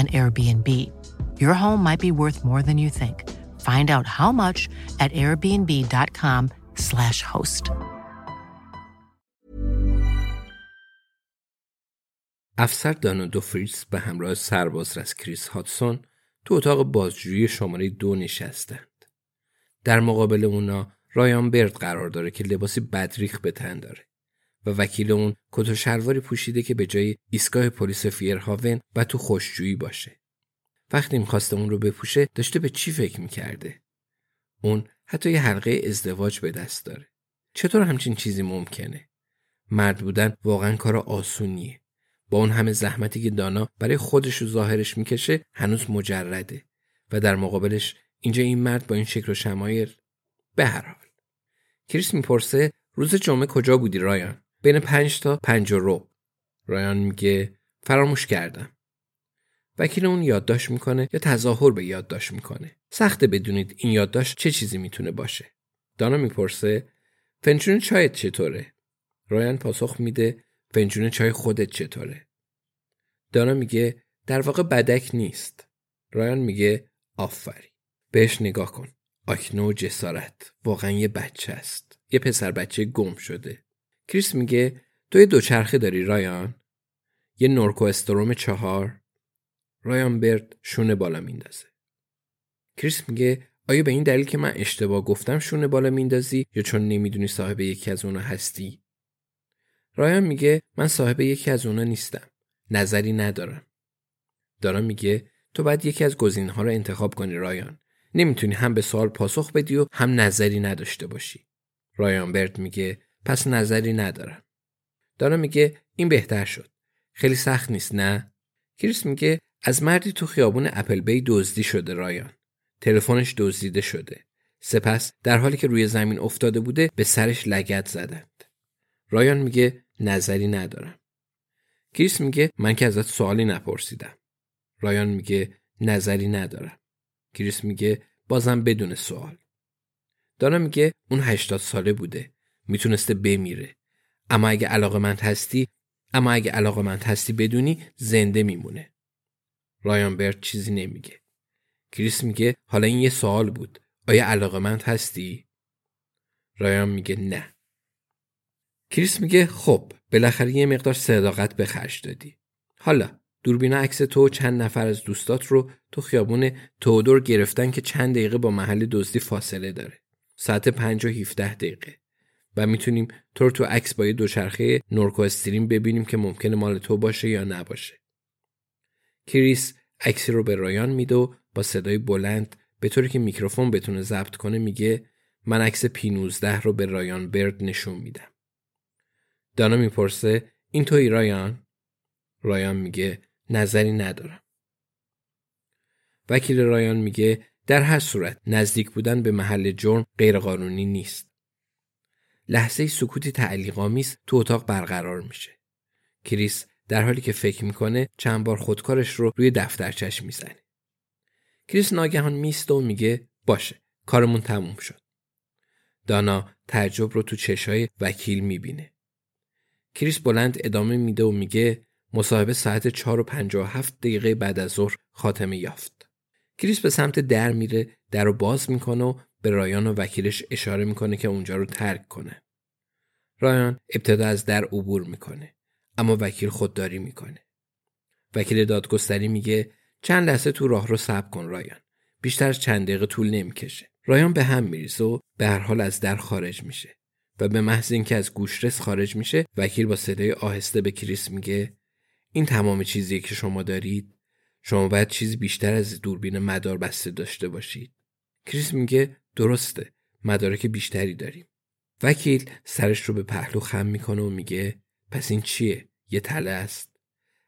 an Airbnb. Your home might be worth more than you think. Find out how much at airbnb.com/slash host. افسر دانا دوفریس به همراه سرباز رس کریس هاتسون تو اتاق بازجویی شماره دو نشستند. در مقابل اونا رایان برد قرار داره که لباسی بدریخ به تن داره. و وکیل اون کت و شلواری پوشیده که به جای ایستگاه پلیس فیرهاون و تو خوشجویی باشه. وقتی می‌خواسته اون رو بپوشه داشته به چی فکر می‌کرده؟ اون حتی یه حلقه ازدواج به دست داره. چطور همچین چیزی ممکنه؟ مرد بودن واقعا کار آسونیه. با اون همه زحمتی که دانا برای خودش و ظاهرش می‌کشه هنوز مجرده و در مقابلش اینجا این مرد با این شکل و شمایل به هر حال کریس می‌پرسه روز جمعه کجا بودی رایان بین پنج تا پنج رو. رایان میگه فراموش کردم. وکیل اون یادداشت می‌کنه یا تظاهر به یادداشت می‌کنه. سخته بدونید این یادداشت چه چیزی می‌تونه باشه. دانا می‌پرسه فنجون چایت چطوره؟ رایان پاسخ میده فنجون چای خودت چطوره؟ دانا میگه در واقع بدک نیست. رایان میگه آفری بهش نگاه کن. آکنه و جسارت. واقعا یه بچه است. یه پسر بچه گم شده. کریس میگه تو یه دوچرخه داری رایان؟ یه نورکو استروم چهار. رایان برد شونه بالا میندازه. کریس میگه آیا به این دلیل که من اشتباه گفتم شونه بالا میندازی یا چون نمی‌دونی صاحب یکی از اونا هستی؟ رایان میگه من صاحب یکی از اونا نیستم نظری ندارم. دارم میگه تو باید یکی از گزینه‌ها رو انتخاب کنی رایان. نمی‌تونی هم به سوال پاسخ بدی و هم نظری نداشته باشی. رایان برد میگه پس نظری ندارم. دانا میگه این بهتر شد. خیلی سخت نیست نه؟ کریس میگه از مردی تو خیابون اپل بی دزدی شده رایان. تلفنش دزدیده شده. سپس در حالی که روی زمین افتاده بوده به سرش لگت زدند. رایان میگه نظری ندارم. کریس میگه من که ازت سوالی نپرسیدم. رایان میگه نظری ندارم. کریس میگه بازم بدون سوال. دانا میگه اون 80 ساله بوده. می‌تونسته بمیره. اما اگه علاقه من هستی اما اگه علاقه من هستی بدونی زنده میمونه. رایان برد چیزی نمیگه. کریس میگه حالا این یه سوال بود. آیا علاقه من هستی؟ رایان میگه نه. کریس میگه خب بالاخره یه مقدار صداقت به خرج دادی. حالا دوربین عکس تو چند نفر از دوستات رو تو خیابون تودور گرفتن که چند دقیقه با محل دزدی فاصله داره. ساعت پنج و 17 دقیقه. و می‌تونیم تو رو تو عکس با یه دوچرخه نورکو استریم ببینیم که ممکنه مال تو باشه یا نباشه. کریس عکسی رو به رایان میده و با صدای بلند به طوری که میکروفون بتونه ضبط کنه میگه من عکس پی 19 رو به رایان برد نشون میدم. دانا می‌پرسه این توی رایان؟ رایان میگه نظری ندارم. وکیل رایان میگه در هر صورت نزدیک بودن به محل جرم غیرقانونی نیست. لحظه سکوتی تعلیقامیز تو اتاق برقرار میشه. کریس در حالی که فکر می‌کنه چند بار خودکارش رو روی دفترچش می‌زنه. کریس ناگهان میسته و میگه باشه کارمون تموم شد. دانا تعجب رو تو چشای وکیل می‌بینه. کریس بلند ادامه میده و میگه مصاحبه ساعت 4 و 57 دقیقه بعد از ظهر خاتمه یافت. کریس به سمت در میره در رو باز می‌کنه و به رایان و وکیلش اشاره می‌کنه که اونجا رو ترک کنه. رایان ابتدا از در عبور می‌کنه اما وکیل خودداری می‌کنه. وکیل دادگستری میگه چند لحظه تو راه رو صبر کن رایان. بیشتر از چند دقیقه طول نمی‌کشه. رایان به هم میریزه و به هر حال از در خارج میشه و به محض اینکه از گوشرس خارج میشه وکیل با صدای آهسته به کریس میگه این تمام چیزی که شما دارید شما باید چیز بیشتر از دوربین مدار بسته داشته باشید. کریس میگه درسته مدارک بیشتری داریم. وکیل سرش رو به پهلو خم می‌کنه و میگه پس این چیه؟ یه تله است.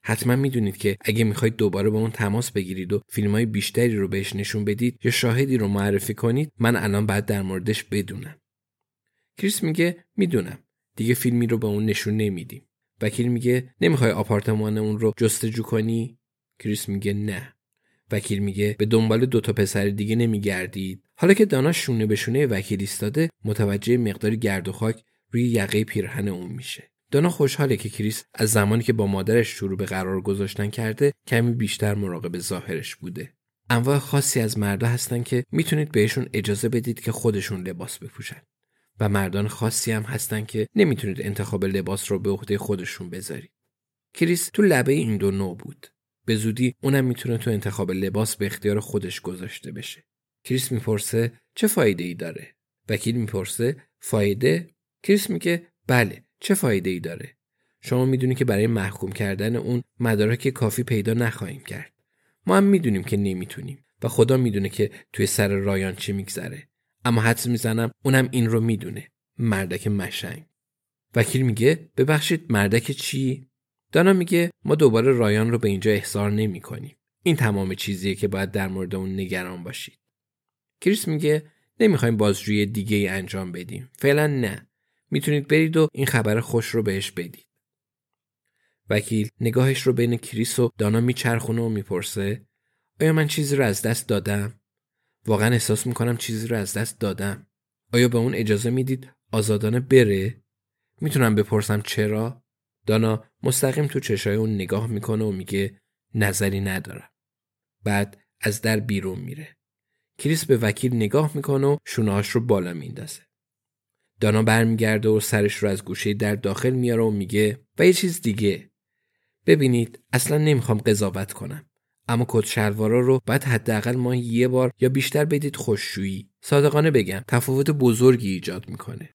حتما می‌دونید که اگه می‌خواید دوباره با اون تماس بگیرید و فیلم های بیشتری رو بهش نشون بدید یا شاهدی رو معرفی کنید من الان باید در موردش بدونم. کریس میگه می‌دونم. دیگه فیلمی رو به اون نشون نمیدیم. وکیل میگه نمی‌خوای آپارتمان اون رو جستجو کنی؟ کریس میگه نه. وکیل میگه به دنبال دوتا پسر دیگه نمیگردید. حالا که دانا شونه به شونه وکیل ایستاده متوجه مقدار گرد و خاک روی یقه پیرهن اون میشه. دانا خوشحاله که کریس از زمانی که با مادرش شروع به قرار گذاشتن کرده کمی بیشتر مراقب ظاهرش بوده. انواع خاصی از مردا هستن که می‌تونید بهشون اجازه بدید که خودشون لباس بپوشن. و مردان خاصی هم هستن که نمی‌تونید انتخاب لباس رو به عهده خودشون بذارید. کریس تو لبه این دو نوع بود. به زودی اونم می‌تونه تو انتخاب لباس به اختیار خودش گذاشته بشه. کریس می‌پرسه چه فایده ای داره؟ وکیل می‌پرسه فایده؟ کریس میگه بله چه فایده ای داره؟ شما می‌دونی که برای محکوم کردن اون مدارک کافی پیدا نخواهیم کرد. ما هم می‌دونیم که نمی‌تونیم و خدا می‌دونه که توی سر رایان چی میگذره. اما حدس می‌زنم اونم این رو می‌دونه. مردک مشنگ. وکیل میگه ببخشید مردک چی؟ دانا میگه ما دوباره رایان رو به اینجا احضار نمی کنیم. این تمام چیزیه که باید در مورد اون نگران باشید. کریس میگه نمی‌خوایم بازجویی دیگه ای انجام بدیم. فعلا نه. می‌تونید برید و این خبر خوش رو بهش بدید. وکیل نگاهش رو بین کریس و دانا میچرخونه و می‌پرسه آیا من چیزی رو از دست دادم؟ واقعا احساس می‌کنم چیزی رو از دست دادم. آیا به اون اجازه می‌دید آزادانه بره؟ می‌تونم بپرسم چرا؟ دانا مستقیم تو چشای اون نگاه می‌کنه و میگه نظری ندارم. بعد از در بیرون میره. کریس به وکیل نگاه می‌کنه و شونهاش رو بالا میندازه. دانا برمیگرده و سرش رو از گوشه در داخل میاره و میگه و یه چیز دیگه ببینید اصلا نمی‌خوام قضاوت کنم اما کت شلوارا رو باید حداقل ما یه بار یا بیشتر بدید خوششویی صادقانه بگم تفاوت بزرگی ایجاد می‌کنه